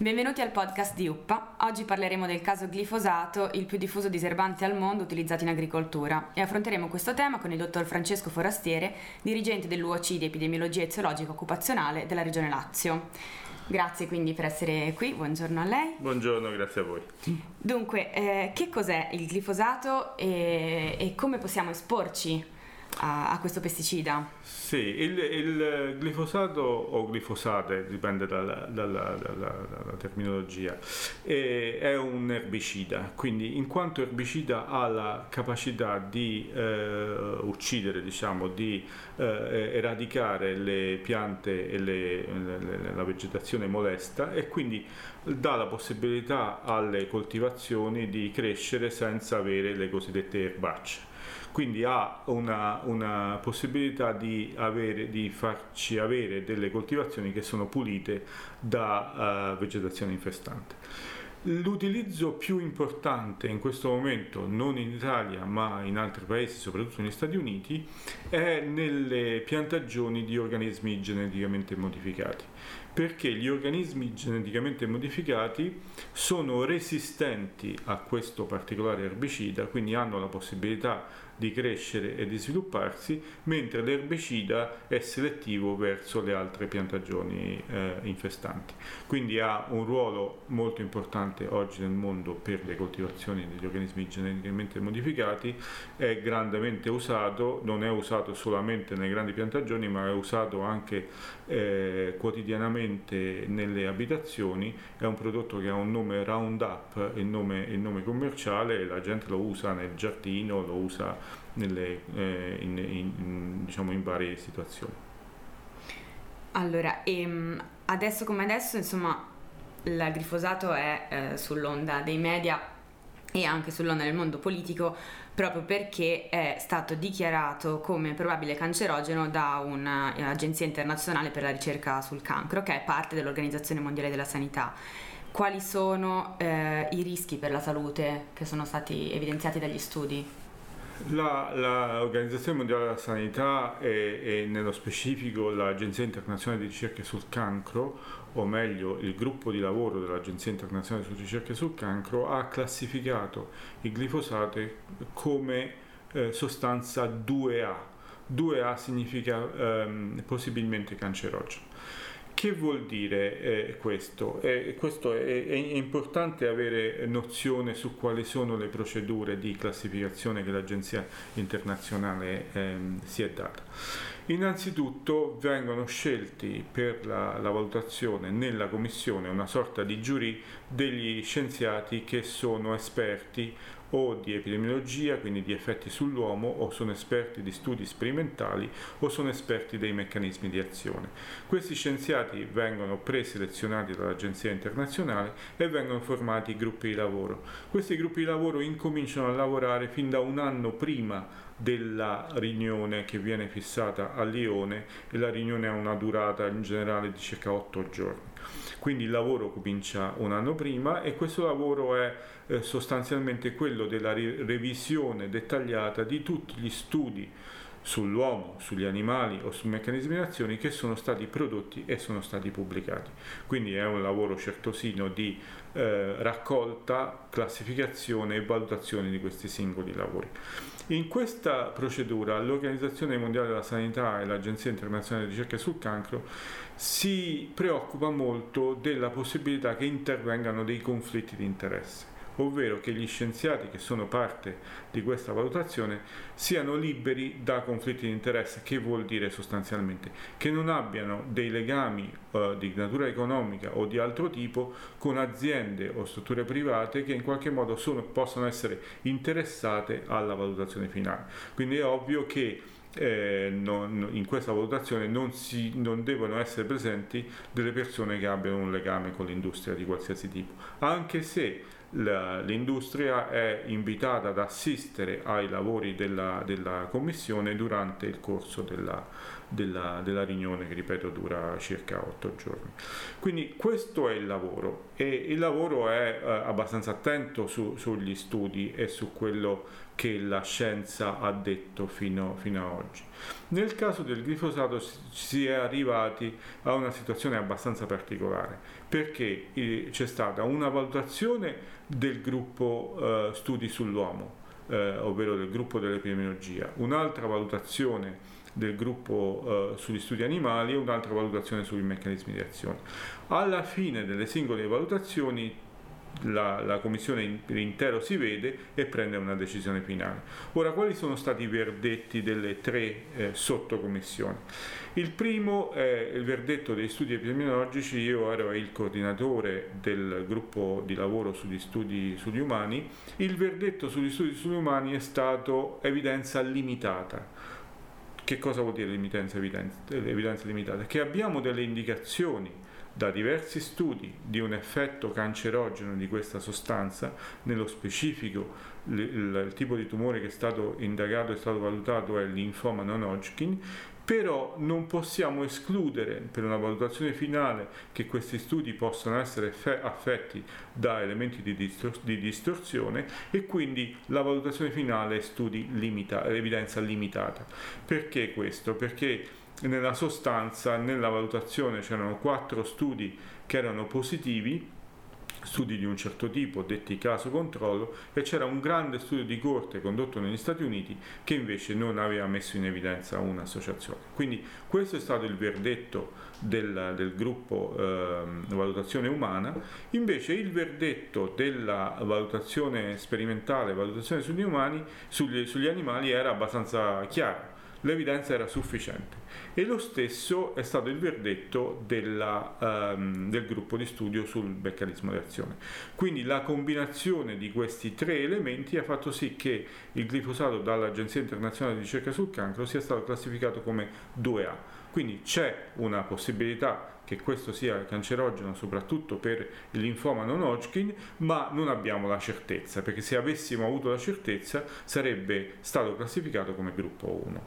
Benvenuti al podcast di UPPA. Oggi parleremo del caso glifosato, il più diffuso diserbante al mondo utilizzato in agricoltura, e affronteremo questo tema con il dottor Francesco Forastiere, dirigente dell'UOC di Epidemiologia Eziologica Occupazionale della Regione Lazio. Grazie quindi per essere qui, buongiorno a lei. Buongiorno, grazie a voi. Dunque, eh, che cos'è il glifosato e, e come possiamo esporci a, a questo pesticida? Sì, il, il, glifosato o glifosate, dipende dalla, dalla, dalla, dalla terminologia, è, è, un erbicida, quindi in quanto erbicida ha la capacità di eh, uccidere, diciamo, di eh, eradicare le piante e le, le, la vegetazione molesta e quindi dà la possibilità alle coltivazioni di crescere senza avere le cosiddette erbacce quindi ha una, una possibilità di, avere, di, farci avere delle coltivazioni che sono pulite da uh, vegetazione infestante. L'utilizzo più importante in questo momento, non in Italia ma in altri paesi, soprattutto negli Stati Uniti, è nelle piantagioni di organismi geneticamente modificati, perché gli organismi geneticamente modificati sono resistenti a questo particolare erbicida, quindi hanno la possibilità di crescere e di svilupparsi, mentre l'erbicida è selettivo verso le altre piantagioni eh, infestanti. Quindi ha un ruolo molto importante oggi nel mondo per le coltivazioni degli organismi geneticamente modificati, è grandemente usato, non è usato solamente nelle grandi piantagioni, ma è usato anche eh, quotidianamente nelle abitazioni, è un prodotto che ha un nome Roundup, il nome, il nome commerciale, la gente lo usa nel giardino, lo usa nelle, eh, in, in, diciamo in varie situazioni. Allora, ehm, adesso come adesso, insomma, il glifosato è eh, sull'onda dei media e anche sull'onda del mondo politico proprio perché è stato dichiarato come probabile cancerogeno da un'agenzia internazionale per la ricerca sul cancro che è parte dell'Organizzazione Mondiale della Sanità. Quali sono eh, i rischi per la salute che sono stati evidenziati dagli studi? L'Organizzazione Mondiale della Sanità e, e, nello specifico l'Agenzia Internazionale di Ricerche sul Cancro, o meglio il gruppo di lavoro dell'Agenzia Internazionale di Ricerche sul Cancro, ha classificato il glifosato come eh, sostanza 2A. 2A significa ehm, possibilmente cancerogeno. Che vuol dire eh, questo? Eh, questo è, è, importante avere nozione su quali sono le procedure di classificazione che l'Agenzia internazionale eh, si è data. Innanzitutto vengono scelti per la, la, valutazione nella commissione una sorta di giurì degli scienziati che sono esperti o di epidemiologia, quindi di effetti sull'uomo, o sono esperti di studi sperimentali o sono esperti dei meccanismi di azione. Questi scienziati vengono preselezionati dall'Agenzia internazionale e vengono formati gruppi di lavoro. Questi gruppi di lavoro incominciano a lavorare fin da un anno prima della riunione che viene fissata a Lione e la riunione ha una durata in generale di circa 8 giorni. Quindi il lavoro comincia un anno prima e questo lavoro è eh, sostanzialmente quello della revisione dettagliata di tutti gli studi sull'uomo, sugli animali o sui meccanismi di azione che sono stati prodotti e sono stati pubblicati. Quindi è un lavoro certosino di eh, raccolta, classificazione e valutazione di questi singoli lavori. In questa procedura l'Organizzazione Mondiale della Sanità e l'Agenzia Internazionale di Ricerca sul Cancro si preoccupa molto della possibilità che intervengano dei conflitti di interesse ovvero che gli scienziati che sono parte di questa valutazione siano liberi da conflitti di interesse, che vuol dire sostanzialmente che non abbiano dei legami eh, di natura economica o di altro tipo con aziende o strutture private che in qualche modo sono, possono essere interessate alla valutazione finale. Quindi è ovvio che eh, non, in questa valutazione non, si, non, devono essere presenti delle persone che abbiano un legame con l'industria di qualsiasi tipo, anche se l'industria è invitata ad assistere ai lavori della, della commissione durante il corso della, della, della, riunione che ripeto dura circa otto giorni. Quindi questo è il lavoro e il lavoro è eh, abbastanza attento su, sugli studi e su quello che la scienza ha detto fino, fino a oggi. Nel caso del glifosato si è arrivati a una situazione abbastanza particolare perché eh, c'è stata una valutazione del gruppo eh, studi sull'uomo, eh, ovvero del gruppo dell'epidemiologia, un'altra valutazione del gruppo eh, sugli studi animali e un'altra valutazione sui meccanismi di azione. Alla fine delle singole valutazioni la, la, commissione per intero si vede e prende una decisione finale. Ora, quali sono stati i verdetti delle tre eh, sottocommissioni? Il primo è il verdetto degli studi epidemiologici, io ero il coordinatore del gruppo di lavoro sugli studi sugli umani, il verdetto sugli studi sugli umani è stato evidenza limitata. Che cosa vuol dire evidenza limitata? Che abbiamo delle indicazioni da diversi studi di un effetto cancerogeno di questa sostanza, nello specifico il, il, tipo di tumore che è stato indagato e stato valutato è il linfoma non Hodgkin, però non possiamo escludere per una valutazione finale che questi studi possano essere affetti da elementi di, distor- di distorsione e quindi la valutazione finale è studi limita- evidenza limitata. Perché questo? Perché nella sostanza nella valutazione c'erano quattro studi che erano positivi studi di un certo tipo, detti caso controllo, e c'era un grande studio di corte condotto negli Stati Uniti che invece non aveva messo in evidenza un'associazione. Quindi questo è stato il verdetto del, del gruppo eh, valutazione umana, invece il verdetto della valutazione sperimentale, valutazione sugli umani, sugli, sugli animali era abbastanza chiaro l'evidenza era sufficiente. E lo stesso è stato il verdetto della, um, del gruppo di studio sul meccanismo di azione. Quindi la combinazione di questi tre elementi ha fatto sì che il glifosato dall'Agenzia internazionale di ricerca sul cancro sia stato classificato come 2A. Quindi c'è una possibilità che questo sia cancerogeno soprattutto per il linfoma non Hodgkin, ma non abbiamo la certezza, perché se avessimo avuto la certezza sarebbe stato classificato come gruppo 1.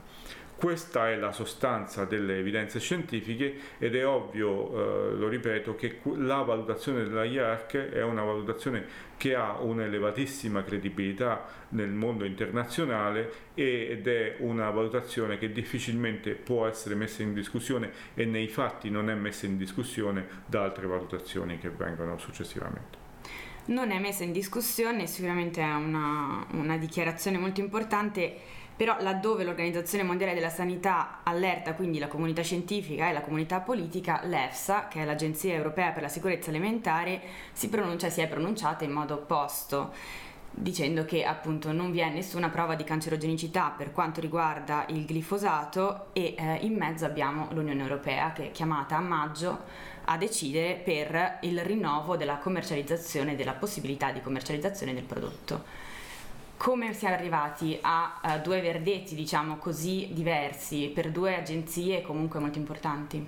Questa è la sostanza delle evidenze scientifiche ed è ovvio, eh, lo ripeto, che la valutazione della IARC è una valutazione che ha un'elevatissima credibilità nel mondo internazionale ed è una valutazione che difficilmente può essere messa in discussione e nei fatti non è messa in discussione da altre valutazioni che vengono successivamente. Non è messa in discussione, sicuramente è una, una dichiarazione molto importante però laddove l'Organizzazione Mondiale della Sanità allerta quindi la comunità scientifica e la comunità politica, l'EFSA, che è l'Agenzia Europea per la Sicurezza Alimentare, si, pronuncia, si è pronunciata in modo opposto dicendo che appunto non vi è nessuna prova di cancerogenicità per quanto riguarda il glifosato e eh, in mezzo abbiamo l'Unione Europea che è chiamata a maggio a decidere per il rinnovo della commercializzazione, della possibilità di commercializzazione del prodotto come si è arrivati a uh, due verdetti, diciamo così, diversi per due agenzie comunque molto importanti?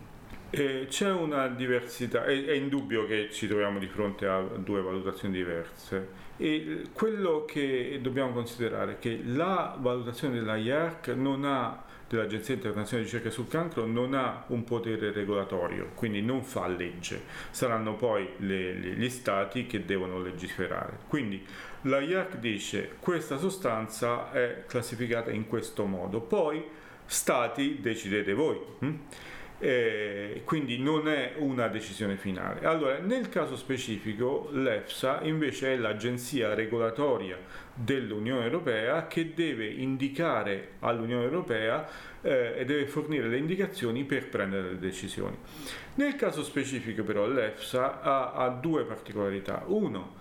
Eh, c'è una diversità, è, è, indubbio che ci troviamo di fronte a due valutazioni diverse e quello che dobbiamo considerare è che la valutazione della IARC non ha dell'Agenzia internazionale di ricerca sul cancro non ha un potere regolatorio, quindi non fa legge, saranno poi le, le, gli stati che devono legiferare. Quindi la IARC dice questa sostanza è classificata in questo modo, poi stati decidete voi. Hm? Eh, quindi non è una decisione finale. Allora, nel caso specifico, l'EFSA invece è l'agenzia regolatoria dell'Unione Europea che deve indicare all'Unione Europea eh, e deve fornire le indicazioni per prendere le decisioni. Nel caso specifico però l'EFSA ha, ha due particolarità. Uno,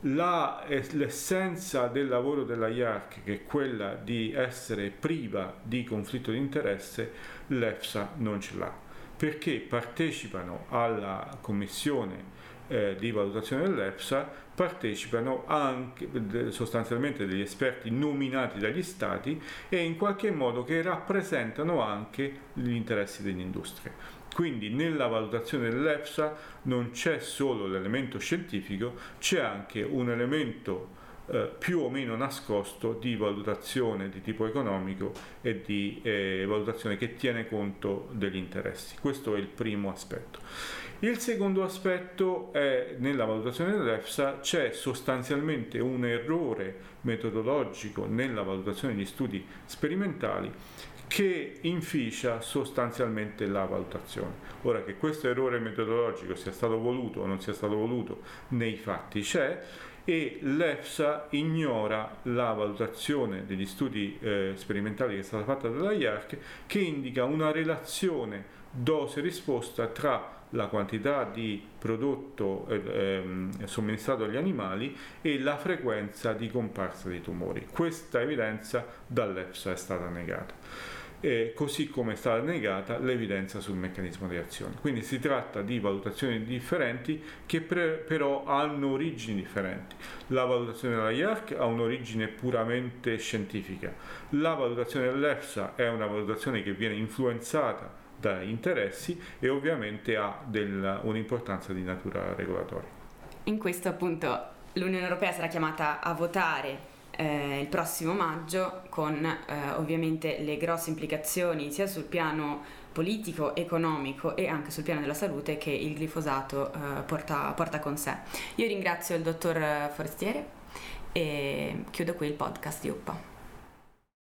la, l'essenza del lavoro della IARC, che è quella di essere priva di conflitto di interesse, l'EFSA non ce l'ha, perché partecipano alla commissione eh, di valutazione dell'EFSA, partecipano anche sostanzialmente degli esperti nominati dagli stati e in qualche modo che rappresentano anche gli interessi dell'industria. Quindi nella valutazione dell'EFSA non c'è solo l'elemento scientifico, c'è anche un elemento eh, più o meno nascosto di valutazione di tipo economico e di eh, valutazione che tiene conto degli interessi. Questo è il primo aspetto. Il secondo aspetto è nella valutazione dell'EFSA c'è sostanzialmente un errore metodologico nella valutazione degli studi sperimentali che inficia sostanzialmente la valutazione. Ora che questo errore metodologico sia stato voluto o non sia stato voluto nei fatti c'è e l'EFSA ignora la valutazione degli studi eh, sperimentali che è stata fatta dalla IARC che indica una relazione dose-risposta tra la quantità di prodotto eh, ehm, somministrato agli animali e la frequenza di comparsa di tumori. Questa evidenza dall'EFSA è stata negata eh, così come è stata negata l'evidenza sul meccanismo di azione. Quindi si tratta di valutazioni differenti che pre- però hanno origini differenti. La valutazione della IARC ha un'origine puramente scientifica, la valutazione dell'EFSA è una valutazione che viene influenzata dai interessi e ovviamente ha del, un'importanza di natura regolatoria. In questo appunto l'Unione Europea sarà chiamata a votare eh, il prossimo maggio con eh, ovviamente le grosse implicazioni sia sul piano politico, economico e anche sul piano della salute che il glifosato eh, porta, porta con sé. Io ringrazio il dottor Forestiere e chiudo qui il podcast di Uppa.